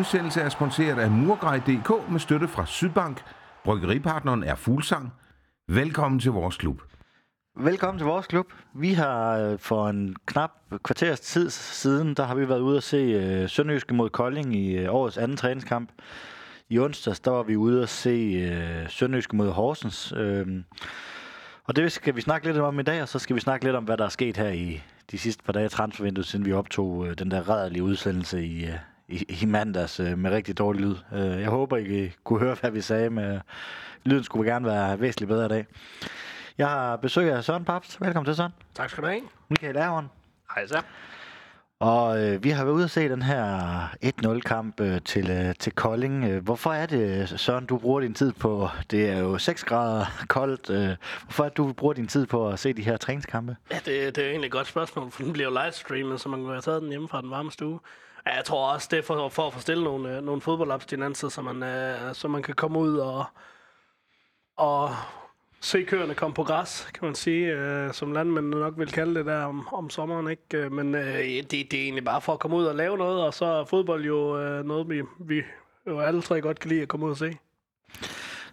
Udsendelse er sponsoreret af Murgrej.dk med støtte fra Sydbank. Bryggeripartneren er Fuglsang. Velkommen til vores klub. Velkommen til vores klub. Vi har øh, for en knap kvarters tid siden, der har vi været ude at se øh, Sønderjyske mod Kolding i øh, årets anden træningskamp. I onsdags, der var vi ude at se Sønderjyske mod Horsens. Øhm, og det skal vi snakke lidt om i dag, og så skal vi snakke lidt om, hvad der er sket her i de sidste par dage af transfervinduet, siden vi optog den der rædelige udsendelse i, i, i mandags uh, med rigtig dårlig lyd. Uh, jeg håber, I kunne høre, hvad vi sagde. Med, lyden skulle gerne være væsentligt bedre i dag. Jeg har besøg af Søren Paps. Velkommen til, Søren. Tak skal du have. Michael Erhorn. Hej så. Og øh, vi har været ude at se den her 1-0-kamp øh, til, øh, til Kolding. Øh, hvorfor er det, Søren, du bruger din tid på, det er jo 6 grader koldt, øh, hvorfor er det, du bruger din tid på at se de her træningskampe? Ja, det, det er egentlig et godt spørgsmål, for den bliver jo livestreamet, så man kan have taget den hjemme fra den varme stue. Ja, jeg tror også, det er for, for at forstille nogle, øh, nogle fodboldabstinenser, så man, øh, så man kan komme ud og, og se køerne komme på græs, kan man sige, øh, som landmændene nok vil kalde det der om, om sommeren. Ikke? Øh, men øh, det, det er egentlig bare for at komme ud og lave noget, og så er fodbold jo øh, noget, vi, vi jo alle tre godt kan lide at komme ud og se.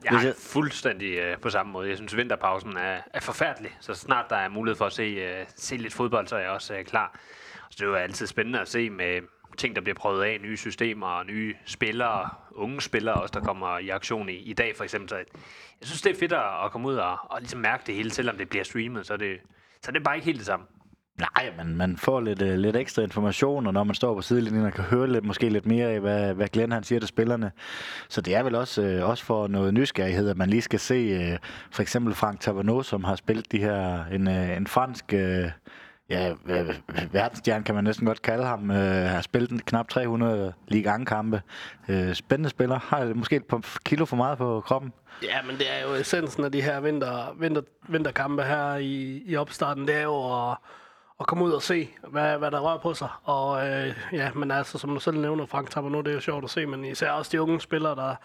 Jeg er fuldstændig øh, på samme måde. Jeg synes, vinterpausen er, er forfærdelig. Så snart der er mulighed for at se, øh, se lidt fodbold, så er jeg også øh, klar. Så det er jo altid spændende at se med ting, der bliver prøvet af, nye systemer og nye spillere, unge spillere også, der kommer i aktion i, i dag for eksempel. Så jeg synes, det er fedt at komme ud og, og ligesom mærke det hele, selvom det bliver streamet, så er det, så er det bare ikke helt det samme. Nej, men man får lidt, øh, lidt ekstra information, og når man står på sidelinjen og kan høre lidt, måske lidt mere af, hvad, hvad Glenn han siger til spillerne. Så det er vel også, øh, også for noget nysgerrighed, at man lige skal se øh, for eksempel Frank Taverneau, som har spillet de her, en, en fransk ja, verdensstjerne kan man næsten godt kalde ham. Øh, har spillet knap 300 Ligue kampe øh, Spændende spiller. Har måske et par kilo for meget på kroppen. Ja, men det er jo essensen af de her vinter, vinter, vinterkampe her i, i opstarten. Det er jo at, at komme ud og se, hvad, hvad der rører på sig. Og øh, ja, men altså, som du selv nævner, Frank nu, det er jo sjovt at se, men især også de unge spillere, der,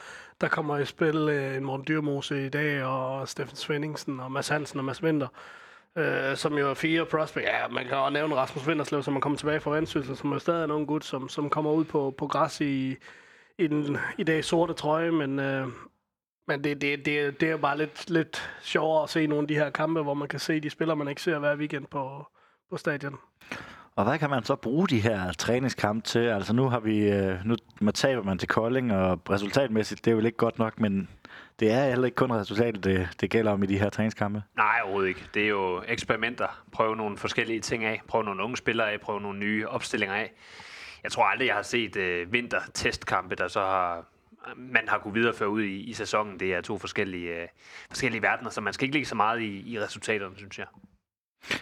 der kommer i spil. Øh, Morten Dyrmose i dag, og Steffen Svendingsen, og Mads Hansen og Mads Vinter øh, som jo er fire prospect. Ja, man kan også nævne Rasmus Vinderslev, som er kommet tilbage fra Vendsyssel, som er stadig nogen gut, som, som kommer ud på, på græs i, i den i dag sorte trøje, men, øh, men det, det, det, det er bare lidt, lidt sjovere at se nogle af de her kampe, hvor man kan se de spillere, man ikke ser hver weekend på, på stadion. Og hvad kan man så bruge de her træningskampe til? Altså nu har vi, øh, nu taber man til Kolding, og resultatmæssigt, det er jo ikke godt nok, men det er heller ikke kun resultatet, det, det gælder om i de her træningskampe. Nej, overhovedet ikke. Det er jo eksperimenter. Prøve nogle forskellige ting af. Prøve nogle unge spillere af. Prøve nogle nye opstillinger af. Jeg tror aldrig, jeg har set øh, vintertestkampe, der så har man har kunne videreføre ud i, i sæsonen. Det er to forskellige, øh, forskellige verdener, så man skal ikke ligge så meget i, i resultaterne, synes jeg.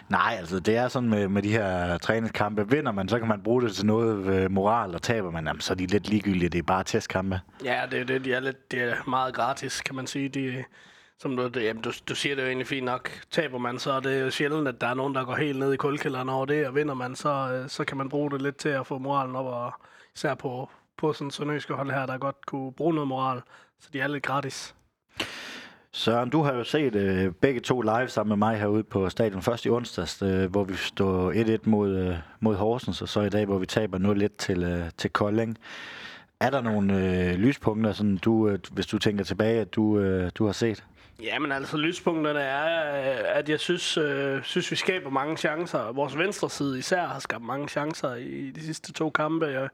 Nej, altså det er sådan med, med de her træningskampe. Vinder man, så kan man bruge det til noget øh, moral, og taber man, jamen, så er de lidt ligegyldige. Det er bare testkampe. Ja, det, det, de er lidt, det er meget gratis, kan man sige. De, som du, det, jamen, du, du siger det jo egentlig fint nok. Taber man, så er det jo sjældent, at der er nogen, der går helt ned i kulkælderen over det, og vinder man, så, øh, så kan man bruge det lidt til at få moralen op, og især på, på sådan en sønderjyske hold her, der godt kunne bruge noget moral. Så de er lidt gratis. Søren, du har jo set øh, begge to live sammen med mig herude på stadion. Først i onsdags, øh, hvor vi stod 1-1 mod, øh, mod Horsens, og så i dag, hvor vi taber 0-1 til, øh, til Kolding. Er der nogle øh, lyspunkter, sådan du, øh, hvis du tænker tilbage, at du, øh, du har set? Ja, men altså lyspunkterne er, øh, at jeg synes, øh, synes, vi skaber mange chancer. Vores venstre side især har skabt mange chancer i de sidste to kampe. Jeg,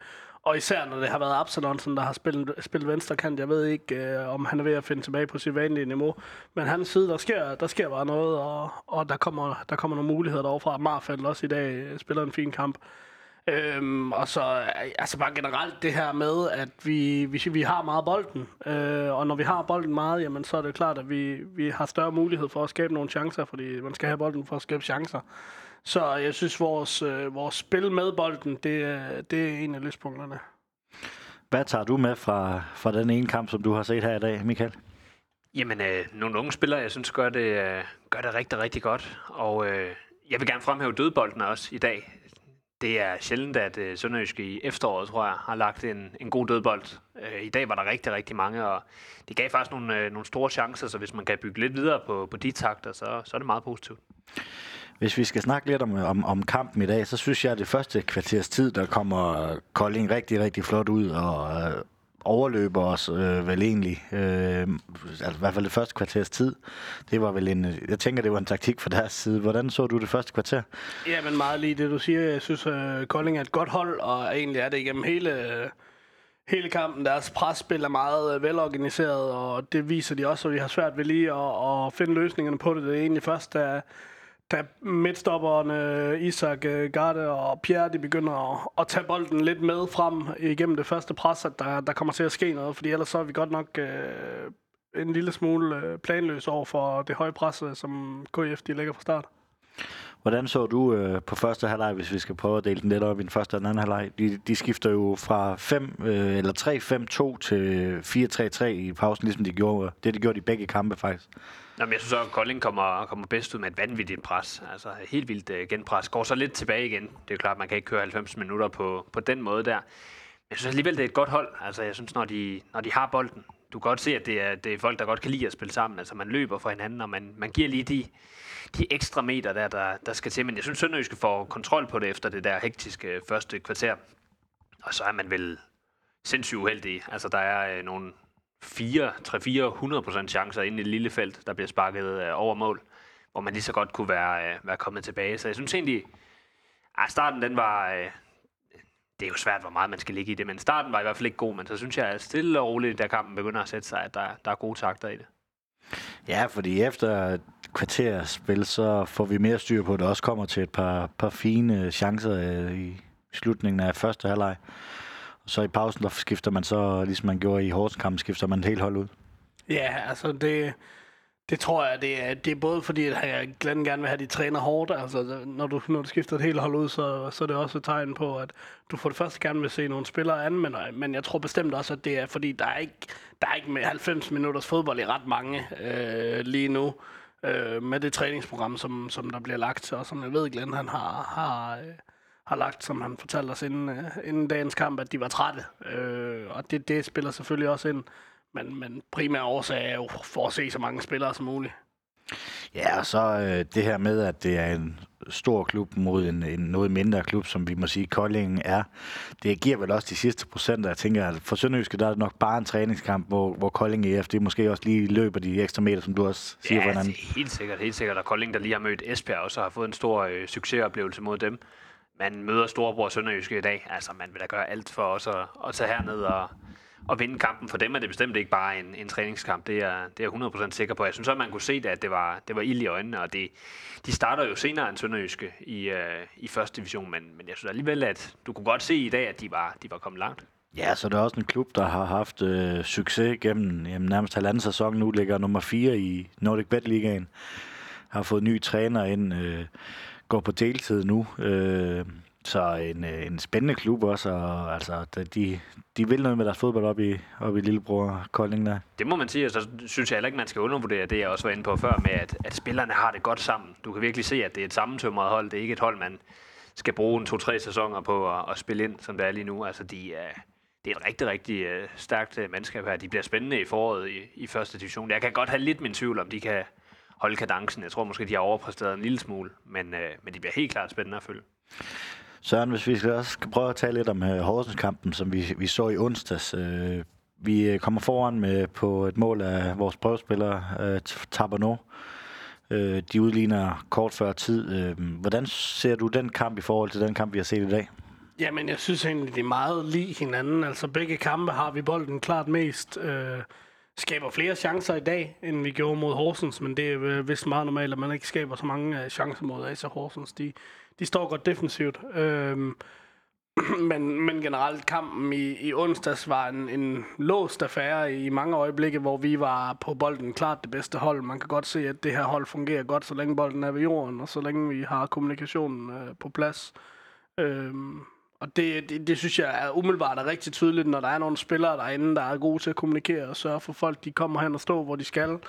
og især når det har været Absalonsen, der har spillet, spillet venstre kant. Jeg ved ikke, øh, om han er ved at finde tilbage på sit vanlige niveau. Men hans side, der sker, der sker bare noget, og, og der, kommer, der kommer nogle muligheder derovre. Marfeldt også i dag øh, spiller en fin kamp. Øhm, og så øh, altså bare generelt det her med, at vi, vi, vi har meget bolden. Øh, og når vi har bolden meget, jamen, så er det klart, at vi, vi har større mulighed for at skabe nogle chancer, fordi man skal have bolden for at skabe chancer. Så jeg synes, vores, øh, vores spil med bolden, det, det er en af lyspunkterne. Hvad tager du med fra, fra den ene kamp, som du har set her i dag, Michael? Jamen, øh, nogle unge spillere, jeg synes, gør det, øh, gør det rigtig, rigtig godt. Og øh, jeg vil gerne fremhæve dødbolden også i dag. Det er sjældent, at øh, Sønderjysk i efteråret, tror jeg, har lagt en, en god dødbold. Øh, I dag var der rigtig, rigtig mange, og det gav faktisk nogle, øh, nogle store chancer, så hvis man kan bygge lidt videre på, på de takter, så, så er det meget positivt. Hvis vi skal snakke lidt om, om, om kampen i dag, så synes jeg, at det første kvarters tid, der kommer Kolding rigtig, rigtig flot ud og øh, overløber os øh, vel egentlig. Øh, altså i hvert fald det første kvarters tid. Det var vel en, jeg tænker, det var en taktik fra deres side. Hvordan så du det første kvarter? Ja, men meget lige det, du siger. Jeg synes, at øh, Kolding er et godt hold, og egentlig er det igennem hele... Øh hele kampen. Deres presspil er meget øh, velorganiseret, og det viser de også, at vi har svært ved lige at, at finde løsningerne på det. Det er egentlig først, da, da midtstopperne øh, Isak, øh, Garde og Pierre, de begynder at, at tage bolden lidt med frem igennem det første pres, at der, der kommer til at ske noget, fordi ellers så er vi godt nok øh, en lille smule øh, planløs over for det høje pres, øh, som KF de lægger fra start. Hvordan så du øh, på første halvleg, hvis vi skal prøve at dele den lidt op i den første og den anden halvleg? De, de skifter jo fra 5 øh, eller 3-5-2 til 4-3-3 i pausen, ligesom de gjorde, det de gjorde i begge kampe faktisk. Nå, men jeg synes også, at Kolding kommer, kommer bedst ud med et vanvittigt pres. Altså helt vildt uh, genpres. Går så lidt tilbage igen. Det er jo klart, at man kan ikke køre 90 minutter på, på den måde der. Men jeg synes alligevel, det er et godt hold. Altså, jeg synes, når de, når de har bolden, du kan godt se, at det er, det er folk, der godt kan lide at spille sammen. Altså, man løber for hinanden, og man, man giver lige de, de ekstra meter, der, der, der skal til. Men jeg synes, Sønderjyske får kontrol på det efter det der hektiske første kvarter. Og så er man vel sindssygt uheldig. Altså, der er øh, nogle 4, 3-4, 100% chancer ind i et lille felt, der bliver sparket øh, over mål, hvor man lige så godt kunne være, øh, være kommet tilbage. Så jeg synes egentlig, at starten den var... Øh, det er jo svært, hvor meget man skal ligge i det, men starten var i hvert fald ikke god, men så synes jeg, at stille og roligt, da kampen begynder at sætte sig, at der, der er gode takter i det. Ja, fordi efter kvarterspil, så får vi mere styr på, at det også kommer til et par, par fine chancer øh, i slutningen af første halvleg. Så i pausen, der skifter man så, ligesom man gjorde i Horsens skifter man et helt hold ud. Ja, altså det, det tror jeg, det er, det er både fordi, at Glenn gerne vil have, at de træner hårdt. Altså, når du, når du skifter et helt hold ud, så, så er det også et tegn på, at du for det første gerne vil se nogle spillere an, men, øh, men jeg tror bestemt også, at det er fordi, der er ikke, der er ikke med 90 minutters fodbold i ret mange øh, lige nu øh, med det træningsprogram, som, som der bliver lagt, og som jeg ved, Glenn han har, har, øh, har lagt, som han fortalte os inden, øh, inden dagens kamp, at de var trætte. Øh, og det, det spiller selvfølgelig også ind. Men, men primær årsag er jo for at se så mange spillere som muligt. Ja, og så øh, det her med, at det er en stor klub mod en, en noget mindre klub, som vi må sige, Kolding er. Det giver vel også de sidste procenter. Jeg tænker, at for Sønderjyske, der er det nok bare en træningskamp, hvor, hvor Kolding EF, det måske også lige løber de ekstra meter, som du også siger. Ja, hvordan. helt sikkert, helt sikkert. Og Kolding, der lige har mødt Esbjerg, også har fået en stor øh, succesoplevelse mod dem. Man møder Storebror Sønderjyske i dag. Altså, man vil da gøre alt for os at, at tage herned og, og vinde kampen. For dem er det bestemt ikke bare en, en træningskamp. Det er, det er jeg 100% sikker på. Jeg synes at man kunne se det, at det var, det var ild i øjnene. Og det, de starter jo senere end Sønderjyske i, uh, i første division. Men, men jeg synes alligevel, at du kunne godt se i dag, at de var, de var kommet langt. Ja, så det er også en klub, der har haft øh, succes gennem jamen, nærmest halvanden sæson. Nu ligger nummer 4 i Nordic Bet Ligaen. Har fået ny træner ind. Øh, går på deltid nu. Øh, så en, øh, en spændende klub også, og altså, de, de vil noget med deres fodbold op i, op i Lillebror Kolding der. Det må man sige, og så synes jeg heller ikke, man skal undervurdere det, jeg også var inde på før, med at, at spillerne har det godt sammen. Du kan virkelig se, at det er et sammentømret hold. Det er ikke et hold, man skal bruge en to-tre sæsoner på at, at spille ind, som det er lige nu. Altså, de er, det er et rigtig, rigtig øh, stærkt øh, mandskab her. De bliver spændende i foråret i, i første division. Jeg kan godt have lidt min tvivl, om de kan holde kadencen. Jeg tror måske, de har overpræsteret en lille smule, men, uh, men de bliver helt klart spændende at følge. Søren, hvis vi skal også skal prøve at tale lidt om uh, Horsens-kampen, som vi, vi så i onsdags. Uh, vi øh, kommer foran med på et mål af vores prøvespiller, uh, Tabano. Uh, de udligner kort før tid. Uh, hvordan ser du den kamp i forhold til den kamp, vi har set i dag? Jamen, jeg synes egentlig, det er meget lige hinanden. Altså, begge kampe har vi bolden klart mest. Øh, skaber flere chancer i dag, end vi gjorde mod Horsens, men det er vist meget normalt, at man ikke skaber så mange øh, chancer mod AC Horsens. De, de står godt defensivt. Øhm, men, men generelt kampen i, i onsdags var en, en låst affære i mange øjeblikke, hvor vi var på bolden klart det bedste hold. Man kan godt se, at det her hold fungerer godt, så længe bolden er ved jorden, og så længe vi har kommunikationen øh, på plads. Øhm, og det, det, det synes jeg er umiddelbart er rigtig tydeligt, når der er nogle spillere derinde, der er gode til at kommunikere og sørge for folk, de kommer hen og står, hvor de skal.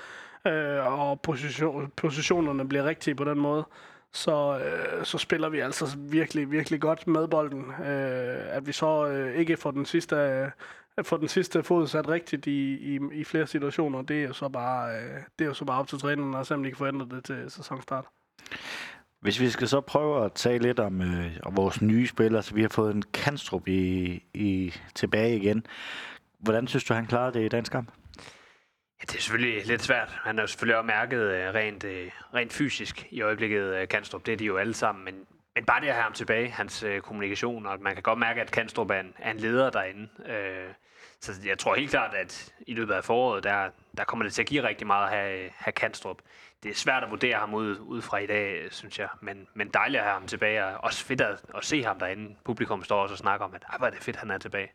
Øh, og position, positionerne bliver rigtige på den måde så, øh, så spiller vi altså virkelig, virkelig godt med bolden. Øh, at vi så øh, ikke får den sidste, øh, får den sidste fod sat rigtigt i, i, i flere situationer, det er jo så bare, øh, det er jo så bare op til træneren, og se om de kan forændre det til sæsonstart. Hvis vi skal så prøve at tale lidt om, øh, om vores nye spiller, så vi har fået en Kanstrup i, i, tilbage igen. Hvordan synes du, han klarede det i dansk kamp? Ja, det er selvfølgelig lidt svært. Han har jo selvfølgelig også mærket øh, rent, øh, rent fysisk i øjeblikket, øh, Kanstrup. Det er de jo alle sammen, men, men bare det at have ham tilbage, hans øh, kommunikation, og man kan godt mærke, at Kanstrup er en, er en leder derinde. Øh, så jeg tror helt klart, at i løbet af foråret, der, der kommer det til at give rigtig meget at have, have Kanstrup. Det er svært at vurdere ham ud, ud fra i dag, synes jeg. Men, men dejligt at have ham tilbage, og også fedt at, at se ham derinde. Publikum står også og snakker om, at hvor er det fedt, han er tilbage.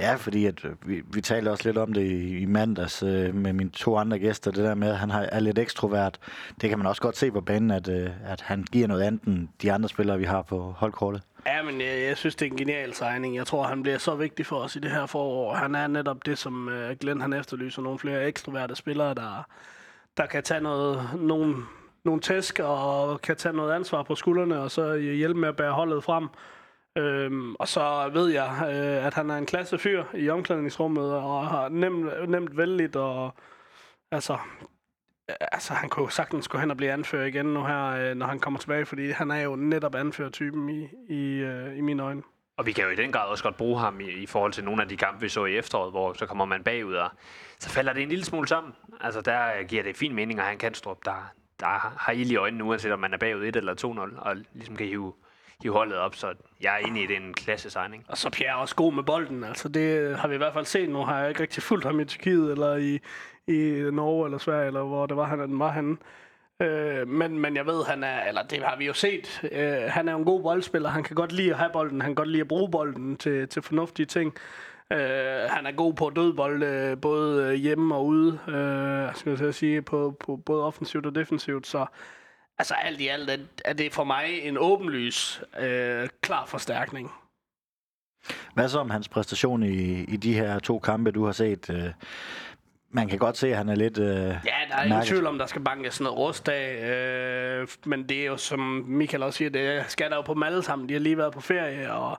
Ja, fordi at, øh, vi, vi talte også lidt om det i, i mandags øh, med mine to andre gæster, det der med, at han har, er lidt ekstrovert. Det kan man også godt se på banen, at, øh, at han giver noget andet end de andre spillere, vi har på holdkortet. Ja, men jeg, jeg synes, det er en genial signing. Jeg tror, han bliver så vigtig for os i det her forår. Han er netop det, som øh, Glenn han efterlyser. Nogle flere ekstroverte spillere, der, der kan tage noget, nogle, nogle tæsk og kan tage noget ansvar på skuldrene, og så hjælpe med at bære holdet frem. Øhm, og så ved jeg, øh, at han er en klasse fyr i omklædningsrummet, og har nemt, nemt vældigt, og altså, altså, han kunne sagtens gå hen og blive anfører igen nu her, øh, når han kommer tilbage, fordi han er jo netop anførertypen i, i, øh, i mine øjne. Og vi kan jo i den grad også godt bruge ham i, i forhold til nogle af de kampe, vi så i efteråret, hvor så kommer man bagud, og så falder det en lille smule sammen. Altså, der øh, giver det fin mening at have en Kanstrup, der, der har ild i øjnene, uanset om man er bagud 1 eller 2-0, og ligesom kan hive hive holdet op, så jeg er inde i den klasse signing. Og så Pierre er også god med bolden, altså det øh, har vi i hvert fald set. Nu har jeg ikke rigtig fulgt ham i Tyrkiet, eller i, i Norge eller Sverige, eller hvor det var, han, den var han. Øh, men, men jeg ved, han er, eller det har vi jo set, øh, han er en god boldspiller. Han kan godt lide at have bolden, han kan godt lide at bruge bolden til, til fornuftige ting. Øh, han er god på dødbold, øh, både øh, hjemme og ude, øh, skal jeg sige, på, på både offensivt og defensivt, så altså alt i alt er det for mig en åbenlys øh, klar forstærkning. Hvad så om hans præstation i, i de her to kampe, du har set? Øh, man kan godt se, at han er lidt øh, Ja, der er ingen tvivl om, der skal bankes noget rust af. Øh, men det er jo, som Michael også siger, det skal der jo på dem alle sammen. De har lige været på ferie, og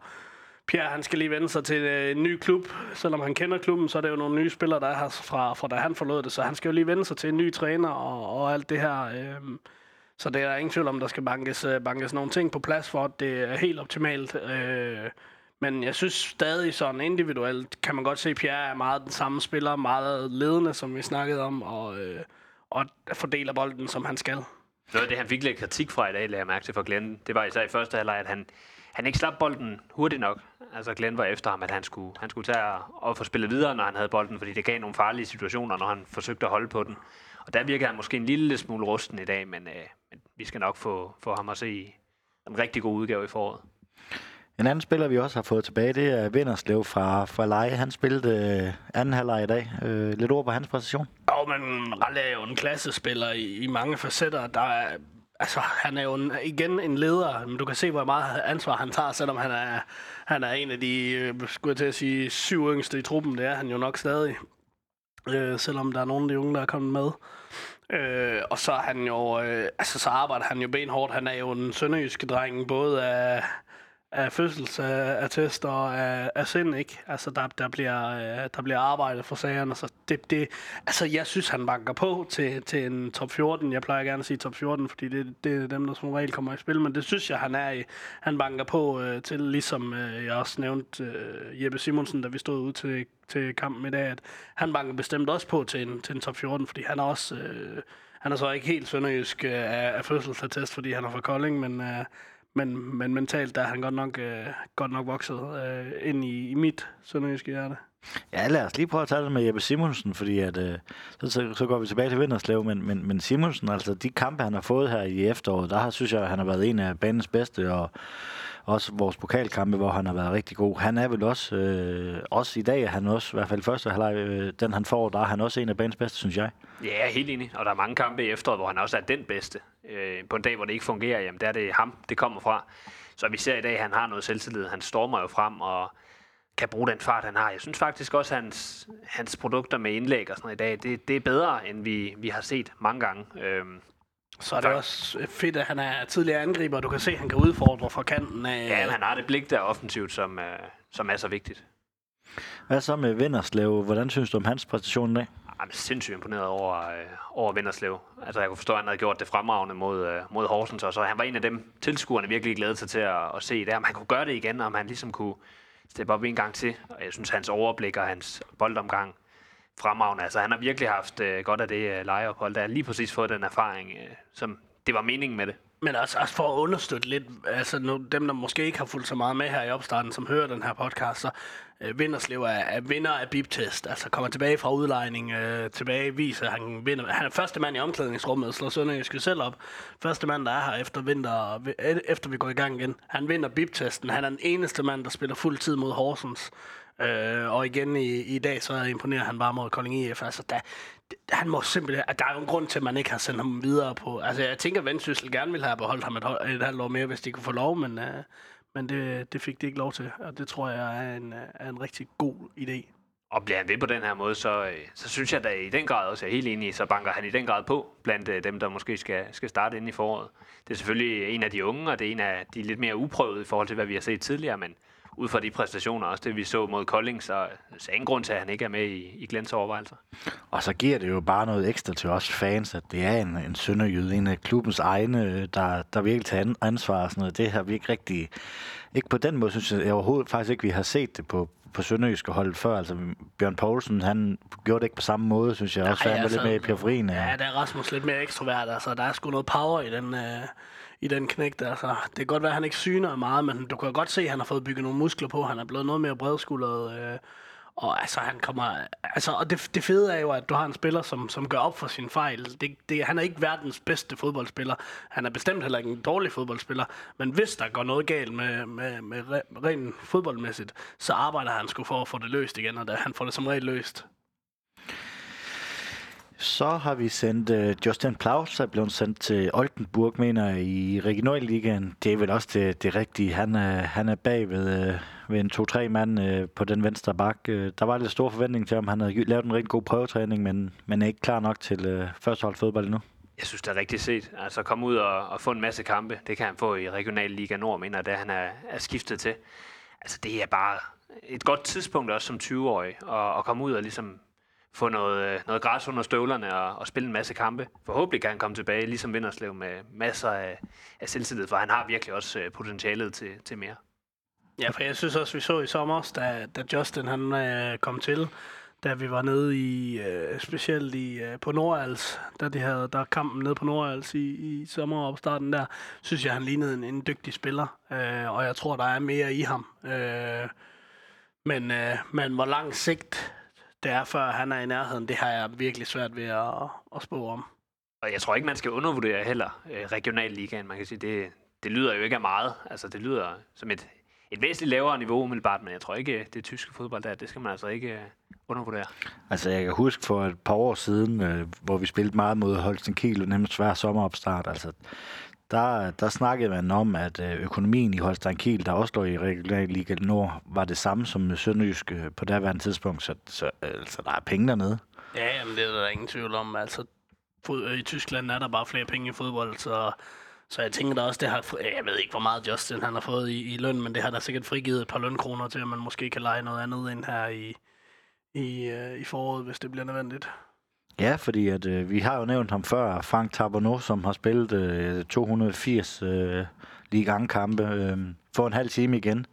Pierre han skal lige vende sig til øh, en ny klub. Selvom han kender klubben, så er det jo nogle nye spillere, der er her fra, fra da han forlod det. Så han skal jo lige vende sig til en ny træner og, og alt det her. Øh, så det er ingen tvivl om, der skal bankes, øh, bankes nogle ting på plads for, at det er helt optimalt. Øh, men jeg synes stadig sådan individuelt, kan man godt se, at Pierre er meget den samme spiller, meget ledende, som vi snakkede om, og, øh, og fordeler bolden, som han skal. Noget af det, han fik lidt kritik fra i dag, lader jeg mærke til for Glenn, det var især i første halvleg, at han, han ikke slap bolden hurtigt nok. Altså Glenn var efter ham, at han skulle, han skulle tage og få spillet videre, når han havde bolden, fordi det gav nogle farlige situationer, når han forsøgte at holde på den. Og der virker han måske en lille smule rusten i dag, men, øh, men vi skal nok få, få ham at se en rigtig god udgave i foråret. En anden spiller, vi også har fået tilbage, det er Vinderslev fra, fra Leje. Han spillede øh, anden halvleg i dag. Øh, lidt ord på hans præcision? Jo, men Ralle er jo en klassespiller i, i mange facetter. Der er, altså, han er jo en, igen en leder, men du kan se, hvor meget ansvar han tager, selvom han er, han er en af de, øh, skulle jeg til at sige, syv yngste i truppen. Det er han jo nok stadig øh, selvom der er nogle af de unge, der er kommet med. Øh, og så, er han jo, øh, altså, så arbejder han jo benhårdt. Han er jo en sønderjysk dreng, både af, af fødselsattest øh, og af, af sind, ikke? Altså, der, der, bliver, øh, der bliver arbejdet for sagerne, så det, det, altså, jeg synes, han banker på til, til en top 14. Jeg plejer gerne at sige top 14, fordi det, det er dem, der som regel kommer i spil, men det synes jeg, han er i. Han banker på øh, til, ligesom øh, jeg også nævnte øh, Jeppe Simonsen, da vi stod ud til, til kampen i dag, at han banker bestemt også på til en, til en top 14, fordi han er også... Øh, han er så ikke helt sønderjysk øh, af, af fødselsattest, fordi han er fra Kolding, men, øh, men, men mentalt der er han godt nok, øh, godt nok vokset øh, ind i, i mit sønderjyske hjerte. Ja, lad os lige prøve at tage det med Jeppe Simonsen, fordi at, øh, så, så, så går vi tilbage til Vinderslev, men, men, men Simonsen, altså de kampe, han har fået her i efteråret, der har, synes jeg, han har været en af banens bedste, og også vores pokalkampe, hvor han har været rigtig god. Han er vel også, øh, også i dag, er han også, i hvert fald første halvleg, øh, den han får, der er han også en af banens bedste, synes jeg. Ja, jeg er helt enig. Og der er mange kampe i efteråret, hvor han også er den bedste. Øh, på en dag, hvor det ikke fungerer, jamen der er det ham, det kommer fra. Så vi ser i dag, at han har noget selvtillid. Han stormer jo frem og kan bruge den fart, han har. Jeg synes faktisk også, at hans, hans produkter med indlæg og sådan noget i dag, det, det er bedre, end vi, vi har set mange gange. Øhm, så er det også fedt, at han er tidligere angriber, og du kan se, at han kan udfordre fra kanten af... Ja, men han har det blik der offensivt, som, uh, som er så vigtigt. Hvad så med Vinderslev? Hvordan synes du om hans præstation i dag? Jeg er sindssygt imponeret over, øh, over Vinderslev. Altså, jeg kunne forstå, at han havde gjort det fremragende mod, øh, mod Horsens, og så han var en af dem, tilskuerne virkelig glædede sig til at, at se det. Om han kunne gøre det igen, om han ligesom kunne steppe op en gang til. Og jeg synes, hans overblik og hans boldomgang fremragende. Altså, han har virkelig haft øh, godt af det øh, lejeophold. Der lige præcis fået den erfaring, øh, som det var meningen med det. Men også, også for at understøtte lidt, altså nu, dem, der måske ikke har fulgt så meget med her i opstarten, som hører den her podcast, så øh, Vinderslev er, er vinder af bip-test. Altså kommer tilbage fra udlejning, øh, tilbage viser, han vinder. Han er første mand i omklædningsrummet slår Sønderjyske selv op. Første mand, der er her efter, vinter, øh, efter vi går i gang igen. Han vinder bip-testen. Han er den eneste mand, der spiller fuld tid mod Horsens. Øh, og igen i, i dag, så imponerer han bare mod Kolding IF. Altså, der, han må simpelthen... At der er jo en grund til, at man ikke har sendt ham videre på... Altså, jeg tænker, at Vendsyssel gerne ville have beholdt ham et, et halvt år mere, hvis de kunne få lov, men, øh, men det, det fik de ikke lov til. Og det tror jeg er en, er en rigtig god idé. Og bliver han ved på den her måde, så, øh, så synes jeg da i den grad også, jeg er helt enig så banker han i den grad på blandt øh, dem, der måske skal, skal starte ind i foråret. Det er selvfølgelig en af de unge, og det er en af de lidt mere uprøvede i forhold til, hvad vi har set tidligere, men ud fra de præstationer, også det vi så mod Kolding, så, så er ingen grund til, at han ikke er med i, i Glens overvejelser. Og så giver det jo bare noget ekstra til os fans, at det er en, en sønderjyde, en af klubbens egne, der, der virkelig tager ansvar og sådan noget. Det har vi ikke rigtig, ikke på den måde, synes jeg overhovedet faktisk ikke, vi har set det på, på Sønderjyske hold før. Altså, Bjørn Poulsen, han gjorde det ikke på samme måde, synes jeg. Nej, også han var altså, lidt mere i periferien. Ja, der er Rasmus lidt mere ekstrovert. Altså, der er sgu noget power i den, øh, i den knægt. Altså, det kan godt være, at han ikke syner meget, men du kan godt se, at han har fået bygget nogle muskler på. Han er blevet noget mere bredskuldret. Øh, og altså, han kommer... Altså, og det, det fede er jo, at du har en spiller, som, som gør op for sin fejl. Det, det, han er ikke verdens bedste fodboldspiller. Han er bestemt heller ikke en dårlig fodboldspiller. Men hvis der går noget galt med, med, med rent fodboldmæssigt, så arbejder han sgu for at få det løst igen, og da, han får det som regel løst. Så har vi sendt uh, Justin Plaus, er blevet sendt til Oldenburg, mener jeg, i Regionalligaen. Det er vel også det, det rigtige. Han er, han er bag ved, uh, ved en to-tre mand uh, på den venstre bak. Uh, der var lidt stor forventning til, om han havde lavet en rigtig god prøvetræning, men, men er ikke klar nok til uh, førstehold fodbold endnu. Jeg synes, det er rigtigt set. Altså komme ud og, og få en masse kampe, det kan han få i Regionalliga Nord, mener det han er, er skiftet til. Altså det er bare et godt tidspunkt også som 20-årig at, at komme ud og ligesom få noget, øh, noget græs under støvlerne og, og spille en masse kampe. Forhåbentlig kan han komme tilbage, ligesom Vinderslev, med masser af, af selvtillid, for han har virkelig også øh, potentialet til, til mere. Ja, for jeg synes også, vi så i sommer, da, da Justin han øh, kom til, da vi var nede i, øh, specielt i, øh, på Nordals, da de havde der kampen nede på Nordals i, i sommeropstarten der, synes jeg, han lignede en, en dygtig spiller, øh, og jeg tror, der er mere i ham. Øh, men, øh, men hvor lang sigt det er, før han er i nærheden, det har jeg virkelig svært ved at, at spå om. Og jeg tror ikke, man skal undervurdere heller øh, regionalligaen. Man kan sige, det, det lyder jo ikke af meget. Altså, det lyder som et, et væsentligt lavere niveau umiddelbart, men jeg tror ikke, det tyske fodbold der, det skal man altså ikke øh, undervurdere. Altså, jeg kan huske for et par år siden, øh, hvor vi spillede meget mod Holsten Kiel, nemlig svær sommeropstart. Altså, der, der snakkede man om, at øh, økonomien i Holstein Kiel, der også lå i Regionalliga Nord, var det samme som Sønderjysk øh, på daværende tidspunkt, så, så altså, der er penge dernede. Ja, jamen, det er der ingen tvivl om. Altså, øh, i Tyskland er der bare flere penge i fodbold, så, så jeg tænker da også, det har, jeg ved ikke, hvor meget Justin han har fået i, i løn, men det har da sikkert frigivet et par lønkroner til, at man måske kan lege noget andet ind her i, i, i foråret, hvis det bliver nødvendigt. Ja, fordi at, øh, vi har jo nævnt ham før, Frank Taberno, som har spillet øh, 280 øh, ligange-kampe øh, for en halv time igen.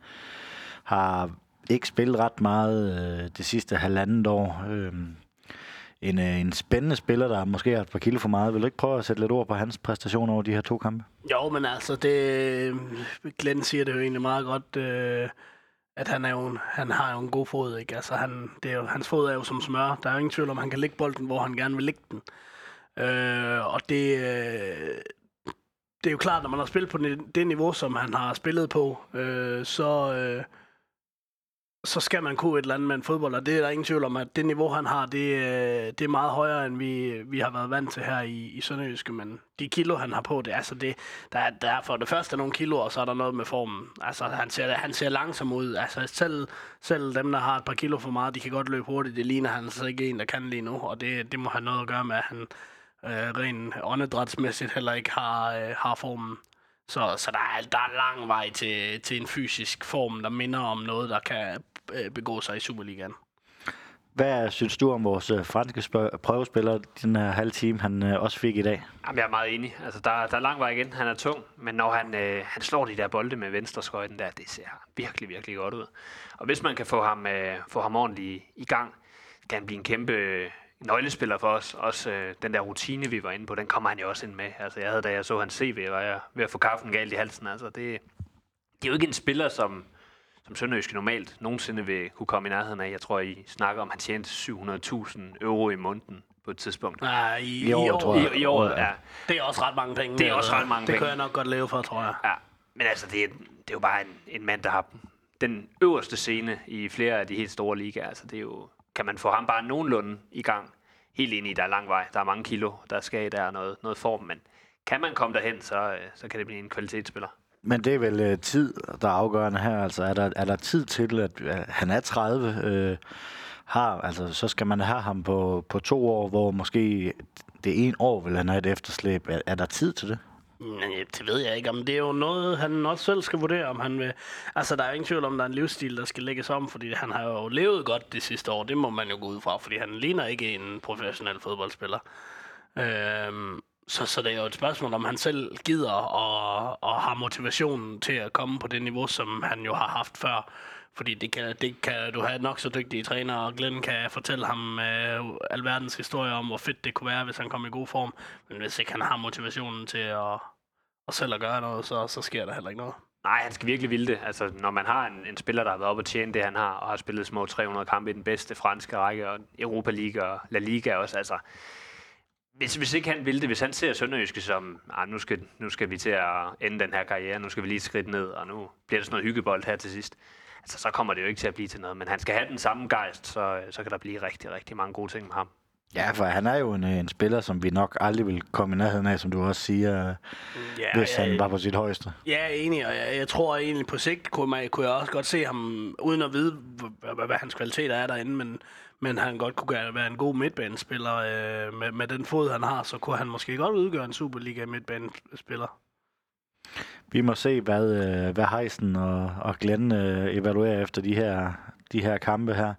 Har ikke spillet ret meget øh, det sidste halvandet år. Øh, en, øh, en spændende spiller, der måske har et par kilo for meget. Vil du ikke prøve at sætte lidt ord på hans præstation over de her to kampe? Jo, men altså, det, Glenn siger det jo egentlig meget godt. Øh, at han, er jo, han har jo en god fod, ikke? Altså, han, det er jo, hans fod er jo som smør. Der er jo ingen tvivl om, han kan lægge bolden, hvor han gerne vil lægge den. Øh, og det, øh, det er jo klart, når man har spillet på det niveau, som han har spillet på, øh, så, øh, så skal man kunne et eller andet med en fodbold, og det er der ingen tvivl om, at det niveau, han har, det, øh, det er meget højere, end vi, vi har været vant til her i, i Sønderjyske, men de kilo, han har på, det, altså det, der, er, der er for det første nogle kilo, og så er der noget med formen. Altså, han ser, han ser langsom ud. Altså, selv, selv dem, der har et par kilo for meget, de kan godt løbe hurtigt. Det ligner han så ikke en, der kan lige nu, og det, det må have noget at gøre med, at han øh, rent åndedrætsmæssigt heller ikke har, øh, har formen. Så, så der, er, der er lang vej til, til en fysisk form, der minder om noget, der kan øh, begå sig i Superligaen. Hvad synes du om vores øh, franske prøvespiller, den her halve time, han øh, også fik i dag? Jamen, jeg er meget enig. Altså, der, der er lang vej igen. Han er tung, men når han, øh, han slår de der bolde med venstre skøjten der, det ser virkelig, virkelig godt ud. Og hvis man kan få ham, øh, få ham ordentligt i gang, kan han blive en kæmpe øh, nøglespiller for os. Også øh, den der rutine, vi var inde på, den kommer han jo også ind med. Altså, jeg havde, da jeg så hans CV, var jeg ved at få kaffen galt i halsen. Altså, det, det er jo ikke en spiller, som som Sønderjyske normalt nogensinde vil kunne komme i nærheden af. Jeg tror, I snakker om, at han tjente 700.000 euro i måneden på et tidspunkt. Nej, i, I, år, i år, tror jeg. I, i år, ja. Det er også ret mange penge. Det er også ret mange det penge. Det kan jeg nok godt leve for, tror jeg. Ja, men altså, det er, det er jo bare en, en mand, der har den øverste scene i flere af de helt store ligaer. Altså, det er jo, kan man få ham bare nogenlunde i gang, helt ind i, der er lang vej, der er mange kilo, der skal der er noget, noget form, men kan man komme derhen, så, øh, så kan det blive en kvalitetsspiller. Men det er vel øh, tid, der er afgørende her. Altså, er der, er der tid til, at øh, han er 30, øh, har, altså, så skal man have ham på, på to år, hvor måske det ene år vil han have et efterslæb. Er, er der tid til det? Nej, øh, det ved jeg ikke. Om det er jo noget, han også selv skal vurdere, om han vil... Altså, der er ingen tvivl om, der er en livsstil, der skal lægges om, fordi han har jo levet godt det sidste år. Det må man jo gå ud fra, fordi han ligner ikke en professionel fodboldspiller. Øhm, så, så det er jo et spørgsmål, om han selv gider og, og har motivationen til at komme på det niveau, som han jo har haft før. Fordi det kan, det kan du have nok så dygtige træner, og Glenn kan fortælle ham øh, alverdens historie om, hvor fedt det kunne være, hvis han kom i god form. Men hvis ikke han har motivationen til at, og selv at gøre noget, så, så sker der heller ikke noget. Nej, han skal virkelig ville det. Altså, når man har en, en spiller, der har været oppe og tjene det, han har, og har spillet små 300 kampe i den bedste franske række, og Europa League og La Liga også, altså, hvis, hvis ikke han vil det, hvis han ser Sønderjyske som, ah, nu, skal, nu skal vi til at ende den her karriere, nu skal vi lige et skridt ned, og nu bliver det sådan noget hyggebold her til sidst, altså, så kommer det jo ikke til at blive til noget. Men han skal have den samme gejst, så, så kan der blive rigtig, rigtig mange gode ting med ham. Ja, for han er jo en, en spiller, som vi nok aldrig vil komme i nærheden af, som du også siger, ja, hvis han ja, var på sit højeste. Ja, enig, og jeg, jeg tror egentlig på sigt kunne, man, kunne jeg også godt se ham, uden at vide, hvad, hvad hans kvaliteter er derinde, men, men han godt kunne være en god midtbanespiller. Øh, med, med den fod, han har, så kunne han måske godt udgøre en Superliga midtbanespiller. Vi må se, hvad, øh, hvad Heisen og, og Glenn øh, evaluerer efter de her, de her kampe her.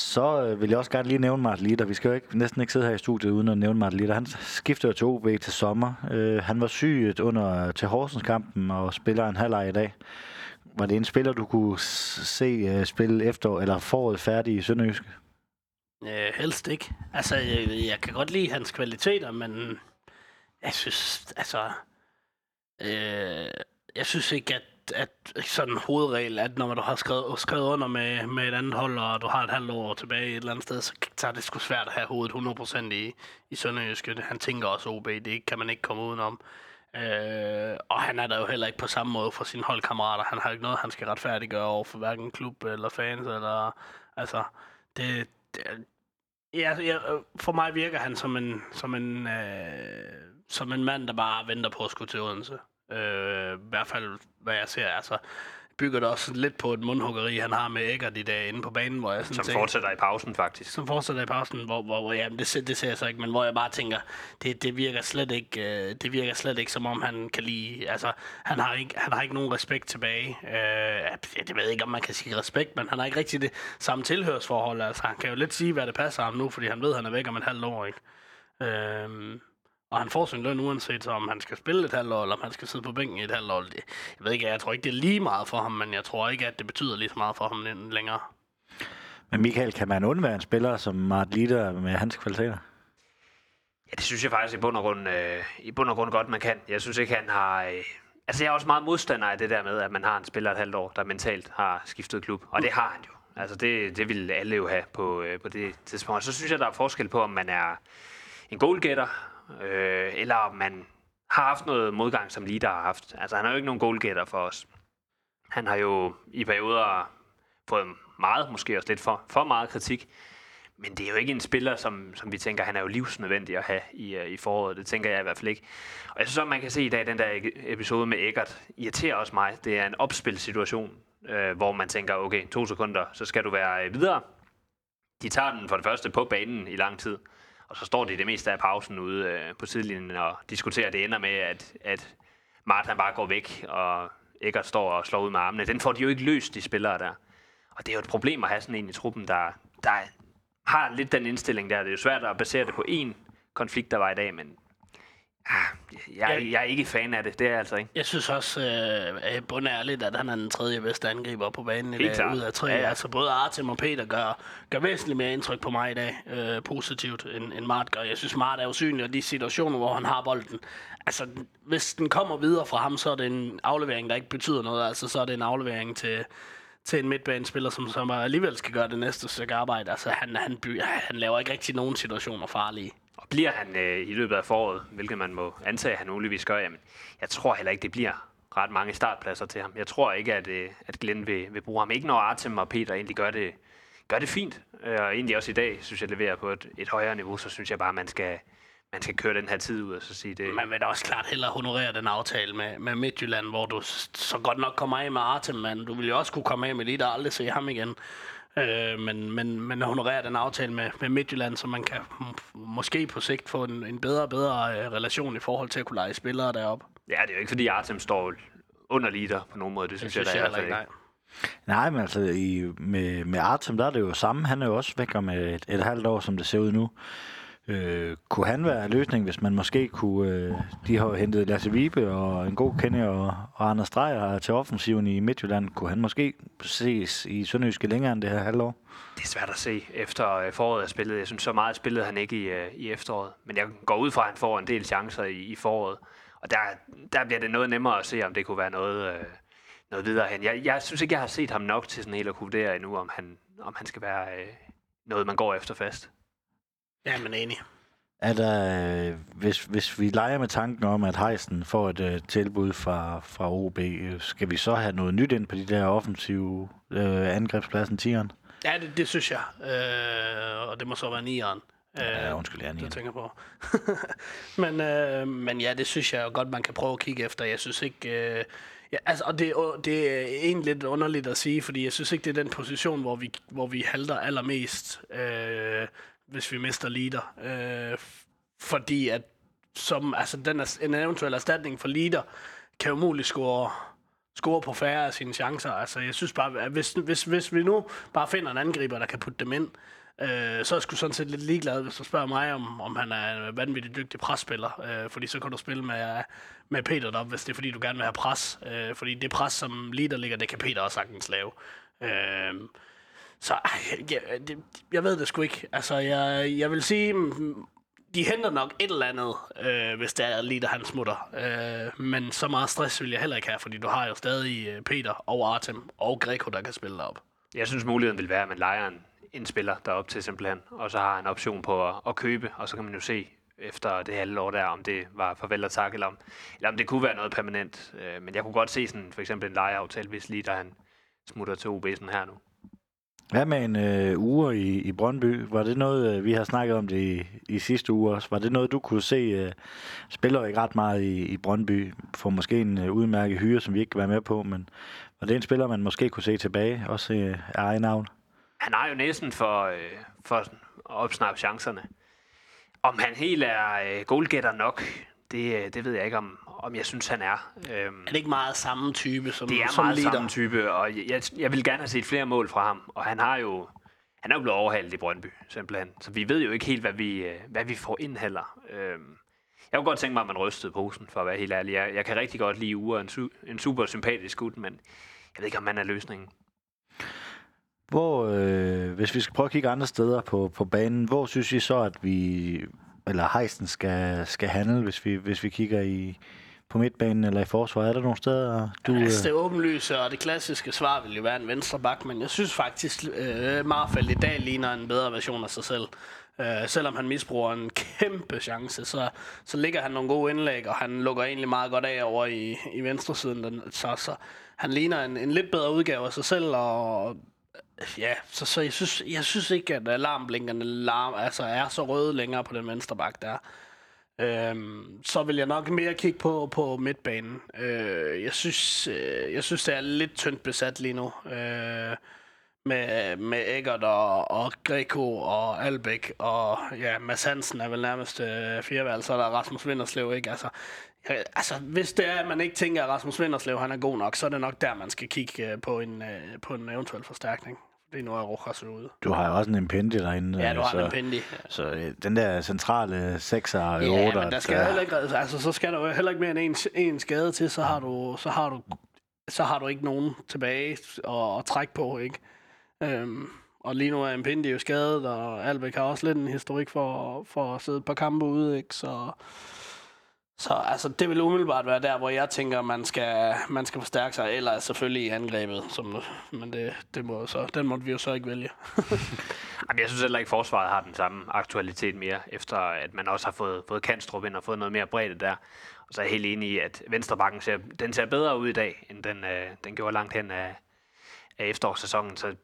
Så øh, vil jeg også gerne lige nævne Martin Litter. Vi skal jo ikke, næsten ikke sidde her i studiet uden at nævne Martin Litter. Han skifter til OB til sommer. Øh, han var syg under øh, til Horsens kampen og spiller en halvleg i dag. Var det en spiller, du kunne se uh, spille efter eller foråret færdig i Sønderjysk? Øh, helst ikke. Altså, jeg, jeg kan godt lide hans kvaliteter, men jeg synes, altså... Øh, jeg synes ikke, at, at sådan en hovedregel, at når du har skrevet, skrevet under med, med et andet hold, og du har et halvt år tilbage et eller andet sted, så, så er det sgu svært at have hovedet 100% i, i Sønderjysk. Han tænker også OB, det kan man ikke komme udenom. Øh, og han er der jo heller ikke på samme måde for sine holdkammerater. Han har ikke noget, han skal retfærdiggøre over for hverken klub eller fans. Eller, altså, det, det, ja, ja, for mig virker han som en, som en, øh, som en mand, der bare venter på at skulle til Odense. Øh, I hvert fald, hvad jeg ser. Altså, bygger det også lidt på et mundhuggeri, han har med Eggert i dag inde på banen, hvor jeg sådan Som tænker, fortsætter i pausen, faktisk. Som fortsætter i pausen, hvor, hvor, hvor jamen, det, det ser jeg så ikke, men hvor jeg bare tænker, det, det virker slet ikke, øh, det virker slet ikke, som om han kan lide, altså, han har ikke, han har ikke nogen respekt tilbage. Øh, det ved jeg ikke, om man kan sige respekt, men han har ikke rigtig det samme tilhørsforhold, altså, han kan jo lidt sige, hvad det passer ham nu, fordi han ved, han er væk om en halv år, ikke? Øh, og han får sin løn uanset om han skal spille et halvt år, eller om han skal sidde på bænken i et halvt år. Det, jeg ved ikke, jeg tror ikke, det er lige meget for ham, men jeg tror ikke, at det betyder lige så meget for ham længere. Men Michael, kan man undvære en spiller som Mart Lider med hans kvaliteter? Ja, det synes jeg faktisk i bund og grund, øh, i bund og grund godt, man kan. Jeg synes ikke, han har... Øh, altså, jeg er også meget modstander af det der med, at man har en spiller et halvt år, der mentalt har skiftet klub. Og det har han jo. Altså, det, det vil alle jo have på, øh, på det tidspunkt. Og så synes jeg, der er forskel på, om man er en goalgetter, øh, eller om man har haft noget modgang, som Lider har haft. Altså, han har jo ikke nogen goalgetter for os. Han har jo i perioder fået meget, måske også lidt for, for meget kritik, men det er jo ikke en spiller, som, som vi tænker, han er jo livsnødvendig at have i, øh, i foråret. Det tænker jeg i hvert fald ikke. Og jeg synes også, man kan se i dag, den der e- episode med Eggert, irriterer også mig. Det er en opspilsituation, øh, hvor man tænker, okay, to sekunder, så skal du være øh, videre. De tager den for det første på banen i lang tid. Og så står de det meste af pausen ude øh, på sidelinjen og diskuterer. Det ender med, at, at Martin bare går væk, og Eggert står og slår ud med armene. Den får de jo ikke løst, de spillere der. Og det er jo et problem at have sådan en i truppen, der, der har lidt den indstilling der. Det er jo svært at basere det på én konflikt, der var i dag, men jeg, jeg er ikke fan af det. Det er jeg altså ikke. Jeg synes også, øh, bundærligt, at han er den tredje bedste angriber på banen i dag, ud af tre. Ja, ja. Altså både Artem og Peter gør, gør væsentligt mere indtryk på mig i dag, øh, positivt, end, end Mart gør. Jeg synes, Mart er usynlig, og de situationer, hvor han har bolden, altså hvis den kommer videre fra ham, så er det en aflevering, der ikke betyder noget. Altså så er det en aflevering til, til en midtbanespiller, som, som alligevel skal gøre det næste stykke arbejde. Altså han, han, by, han laver ikke rigtig nogen situationer farlige. Bliver han øh, i løbet af foråret, hvilket man må antage, at han muligvis gør, jamen, jeg tror heller ikke, det bliver ret mange startpladser til ham. Jeg tror ikke, at, øh, at Glenn vil, vil bruge ham. Ikke når Artem og Peter egentlig gør det, gør det fint. Øh, Og egentlig også i dag, synes jeg, leverer på et, et højere niveau, så synes jeg bare, at man skal, man skal køre den her tid ud og så sige det. Man vil da også klart hellere honorere den aftale med, med Midtjylland, hvor du så godt nok kommer af med Artem, men du vil jo også kunne komme af med lige der aldrig se ham igen. Øh, men, men, men honorere den aftale med, med Midtjylland, så man kan måske på sigt få en, en bedre og bedre øh, relation i forhold til at kunne lege spillere deroppe. Ja, det er jo ikke, fordi Artem står under liter på nogen måde. Det synes, Det synes jeg, jeg i heller hvert ikke, fald nej. Nej, men altså i, med, med Artem, der er det jo samme. Han er jo også væk om et, et halvt år, som det ser ud nu. Øh, kunne han være løsning, hvis man måske kunne... Øh, de har jo hentet Lasse Vibe og en god kende og, og Anders Dreyer til offensiven i Midtjylland. Kunne han måske ses i Sønderjyske længere end det her halvår? Det er svært at se efter øh, foråret er spillet. Jeg synes, så meget spillede han ikke i, øh, i efteråret. Men jeg går ud fra, at han får en del chancer i, i foråret. Og der, der bliver det noget nemmere at se, om det kunne være noget, øh, noget videre hen. Jeg, jeg synes ikke, jeg har set ham nok til sådan helt at kunne vurdere endnu, om han, om han skal være øh, noget, man går efter fast. Ja, men enig. Der, øh, hvis, hvis vi leger med tanken om, at Heisen får et øh, tilbud fra, fra OB, øh, skal vi så have noget nyt ind på de der offensive øh, angrebspladsen, tieren? Ja, det, det synes jeg. Øh, og det må så være nieren. Øh, Ja, undskyld, jeg er nieren. tænker på. men, øh, men ja, det synes jeg godt, man kan prøve at kigge efter. Jeg synes ikke... Øh, ja, altså, og det, er- det er egentlig lidt underligt at sige, fordi jeg synes ikke, det er den position, hvor vi, hvor vi halter allermest, øh, hvis vi mister leader. Øh, fordi at som, altså, den er, en eventuel erstatning for leader kan umuligt score score på færre af sine chancer. Altså, jeg synes bare, at hvis, hvis, hvis vi nu bare finder en angriber, der kan putte dem ind, øh, så er jeg sgu sådan set lidt ligeglad, hvis du spørger mig, om, om han er en vanvittig dygtig presspiller. Øh, fordi så kan du spille med, med Peter deroppe, hvis det er fordi, du gerne vil have pres. Øh, fordi det pres, som leader ligger, det kan Peter også sagtens lave. Øh, så ej, jeg, jeg ved det sgu ikke. Altså, jeg, jeg vil sige, mm, de henter nok et eller andet, øh, hvis det er lige, der han smutter. Øh, men så meget stress vil jeg heller ikke have, fordi du har jo stadig øh, Peter og Artem og Greco, der kan spille derop. Jeg synes, muligheden vil være, at man leger en, en spiller derop til simpelthen, og så har en option på at, at købe, og så kan man jo se efter det halve år der, om det var farvel og tak, eller om, eller om det kunne være noget permanent. Øh, men jeg kunne godt se sådan, for eksempel en lejeaftale, hvis lige der han smutter til OB sådan her nu. Hvad med en øh, uge i, i Brøndby? Var det noget, øh, vi har snakket om det i, i sidste uge også, var det noget, du kunne se, øh, spiller ikke ret meget i, i Brøndby, får måske en øh, udmærket hyre, som vi ikke kan være med på, men var det en spiller, man måske kunne se tilbage, også øh, af egen navn? Han har jo næsten for, øh, for at opsnappe chancerne. Om han helt er øh, goalgetter nok, det, øh, det ved jeg ikke, om, om jeg synes, han er. Øhm, Er det ikke meget samme type som, Det er som meget leader? samme type, og jeg, jeg, jeg vil gerne have set flere mål fra ham. Og han har jo han er jo blevet overhalet i Brøndby, simpelthen. Så vi ved jo ikke helt, hvad vi, øh, hvad vi får ind heller. Øhm, jeg kunne godt tænke mig, at man rystede posen, for at være helt ærlig. Jeg, jeg kan rigtig godt lide Ure, en, su- en super sympatisk gut, men jeg ved ikke, om han er løsningen. Hvor, øh, hvis vi skal prøve at kigge andre steder på, på banen, hvor synes I så, at vi, eller Heisen skal, skal handle, hvis vi, hvis vi kigger i, på midtbanen eller i forsvaret? Er der nogle steder, du... Altså, Øh, det åbenlyse og det klassiske svar vil jo være en venstre bak, men jeg synes faktisk, øh, Marfeldt i dag ligner en bedre version af sig selv. Øh, selvom han misbruger en kæmpe chance, så, så ligger han nogle gode indlæg, og han lukker egentlig meget godt af over i, i venstresiden. Den, så, så han ligner en, en lidt bedre udgave af sig selv, og ja, så, så jeg, synes, jeg synes ikke, at alarmblinkerne larm, altså er så røde længere på den venstre bak der. Øhm, så vil jeg nok mere kigge på, på midtbanen. Øh, jeg, synes, øh, jeg synes, det er lidt tyndt besat lige nu. Øh, med, med Eggert og, og Greco og Albæk og ja, Mads Hansen er vel nærmest øh, firevalg, så er der Rasmus Vinderslev, ikke? Altså, jeg, altså, hvis det er, at man ikke tænker, at Rasmus Vinderslev han er god nok, så er det nok der, man skal kigge øh, på, en, øh, på en eventuel forstærkning. Nu er Rojas ude. Du har jo også en Impendi derinde. Ja, du har så, en Impendi. Ja. Så øh, den der centrale 6'er og Ja, 8'er, men der skal jo heller ikke, altså, så skal der jo heller ikke mere end en, en skade til, så har du, så har du, så har du ikke nogen tilbage at, at trække på, ikke? Øhm, og lige nu er Impendi jo skadet, og Albeck har også lidt en historik for, for at sidde et par kampe ude, ikke? Så, så altså, det vil umiddelbart være der, hvor jeg tænker, man skal, man skal forstærke sig, eller selvfølgelig i angrebet, som, men det, det må så, den måtte vi jo så ikke vælge. Jamen, jeg synes heller ikke, at forsvaret har den samme aktualitet mere, efter at man også har fået, fået Kanstrup ind og fået noget mere bredde der. Og så er jeg helt enig i, at venstrebakken ser, den ser bedre ud i dag, end den, øh, den gjorde langt hen af, af efterårssæsonen. Så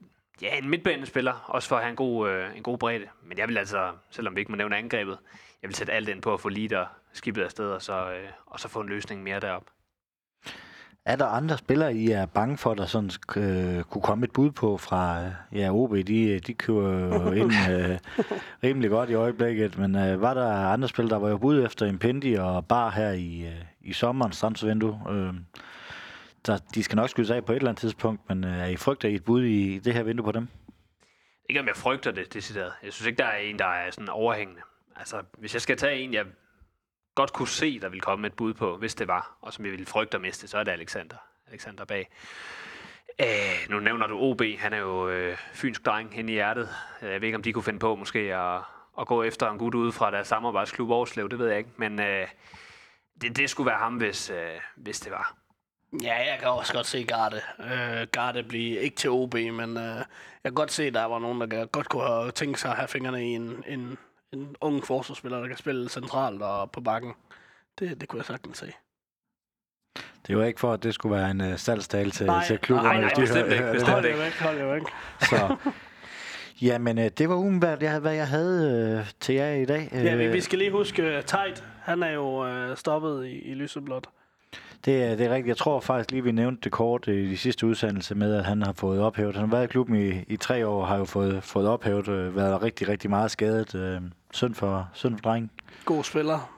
ja, en midtbanespiller, også for at have en god, øh, en god bredde. Men jeg vil altså, selvom vi ikke må nævne angrebet, jeg vil sætte alt ind på at få leader skibet afsted, og så, øh, og så få en løsning mere derop. Er der andre spillere, I er bange for, der sådan øh, kunne komme et bud på fra øh, ja, OB? De, de kører ind øh, rimelig godt i øjeblikket, men øh, var der andre spillere, der var jo bud efter Impendi og Bar her i, øh, i sommerens transfervindue? Øh, der, de skal nok skydes af på et eller andet tidspunkt, men øh, er I frygter I et bud i det her vindue på dem? Ikke om jeg frygter det, decideret. Jeg synes ikke, der er en, der er sådan overhængende. Altså, hvis jeg skal tage en, jeg godt kunne se, der ville komme et bud på, hvis det var, og som jeg ville frygte at miste, så er det Alexander. Alexander Bag. Æh, nu nævner du OB, han er jo øh, fynsk dreng hen i hjertet. Øh, jeg ved ikke, om de kunne finde på måske at, at gå efter en gut ude fra deres samarbejdsklub Aarhuslev, det ved jeg ikke, men øh, det, det skulle være ham, hvis, øh, hvis det var. Ja, jeg kan også godt se Garde. Øh, Garde blive ikke til OB, men øh, jeg kan godt se, at der var nogen, der godt kunne have tænkt sig at have fingrene i en, en, en ung forsvarsspiller, der kan spille centralt og på bakken. Det, det kunne jeg sagtens se. Det var ikke for, at det skulle være en uh, salgstale til, Nej, til klubberne. nej, nej, de bestemt ikke, bestemt Hold ikke. væk, hold væk. Så. Jamen, øh, det var umiddelbart, jeg, hvad jeg havde øh, til jer i dag. Ja, vi, Øh, vi skal lige huske, uh, Tejt, han er jo uh, stoppet i, i lyseblåt. Det, er- det er rigtigt. Jeg tror faktisk lige, vi nævnte det kort i de sidste udsendelse med, at han har fået ophævet. Han har været i klubben i, i tre år og har jo fået, fået ophævet, øh, været rigtig, rigtig meget skadet. Øh, synd for, synd for drengen. God spiller.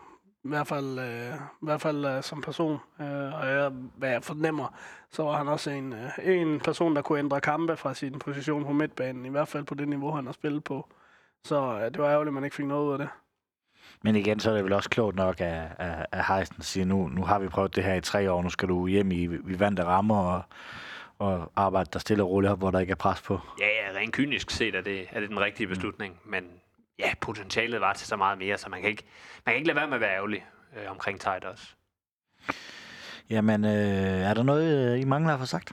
I hvert fald, øh, i hvert fald øh, som person. Øh, og jeg, hvad jeg fornemmer, så var han også en, øh, en person, der kunne ændre kampe fra sin position på midtbanen. I hvert fald på det niveau, han har spillet på. Så øh, det var ærgerligt, at man ikke fik noget ud af det. Men igen, så er det vel også klogt nok af, af, af Heisen at sige, nu, nu har vi prøvet det her i tre år, nu skal du hjem i vi vante rammer og, og arbejde der stille og roligt op, hvor der ikke er pres på. Ja, ja, rent kynisk set er det, er det den rigtige beslutning, men ja, potentialet var til så meget mere, så man kan ikke, man kan ikke lade være med at være ærgerlig øh, omkring Tejt også. Jamen, øh, er der noget, øh, I mangler at få sagt?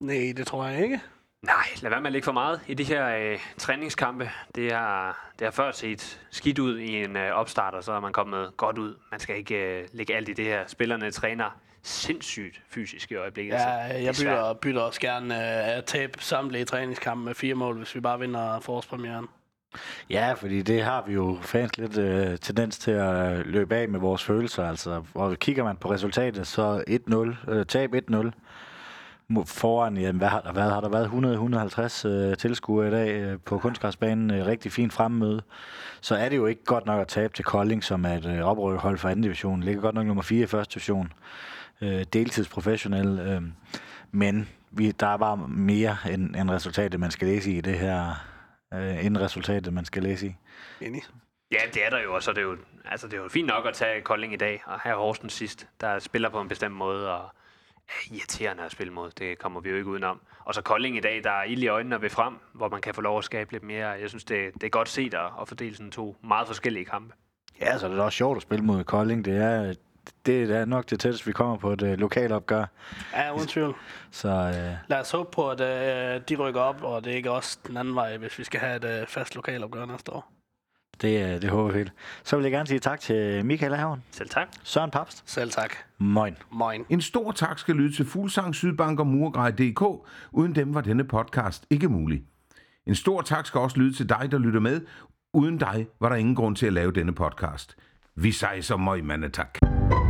Nej, det tror jeg ikke. Nej, lad være med at lægge for meget i de her øh, træningskampe. Det har, det har før set skidt ud i en øh, opstart, og så er man kommet godt ud. Man skal ikke øh, lægge alt i det her. Spillerne træner sindssygt fysisk i øjeblikket. Ja, så jeg er bytter, bytter også gerne øh, at tabe samtlige træningskampe med fire mål, hvis vi bare vinder forårspremieren. Ja, fordi det har vi jo fans lidt øh, tendens til at løbe af med vores følelser. Altså, og kigger man på resultatet, så 1-0, øh, tab 1-0 mo- foran, jamen, hvad har der været? Har der været 100-150 øh, tilskuere i dag øh, på kunstgræsbanen? Øh, rigtig fint fremmøde. Så er det jo ikke godt nok at tabe til Kolding, som er et øh, oprykkerhold for anden division. Ligger godt nok nummer 4 i første division. Øh, deltidsprofessionel. Øh, men vi, der er bare mere end, end resultatet, man skal læse i det her, øh, end resultatet, man skal læse i. Enig. Ja, det er der jo, og så er det jo, altså, det er jo fint nok at tage Kolding i dag, og her Horsens sidst, der spiller på en bestemt måde, og irriterende at spille mod, det kommer vi jo ikke udenom. Og så Kolding i dag, der er ild i øjnene ved frem, hvor man kan få lov at skabe lidt mere. Jeg synes, det, det er godt set at, at fordele sådan to meget forskellige kampe. Ja, så er det også sjovt at spille mod Kolding. Det er, det er nok det tætteste, vi kommer på et øh, lokalt opgør. Ja, uden tvivl. Så øh, Lad os håbe på, at øh, de rykker op, og det er ikke også den anden vej, hvis vi skal have et øh, fast lokalopgør næste år. Det, øh, det håber vi helt. Så vil jeg gerne sige tak til Michael Havn, Selv tak. Søren Papst, Selv tak. Moin. Moin. En stor tak skal lyde til Fuglsang, Sydbank og Murgrej.dk. Uden dem var denne podcast ikke mulig. En stor tak skal også lyde til dig, der lytter med. Uden dig var der ingen grund til at lave denne podcast. Vi sejser møg, mandetak. tak.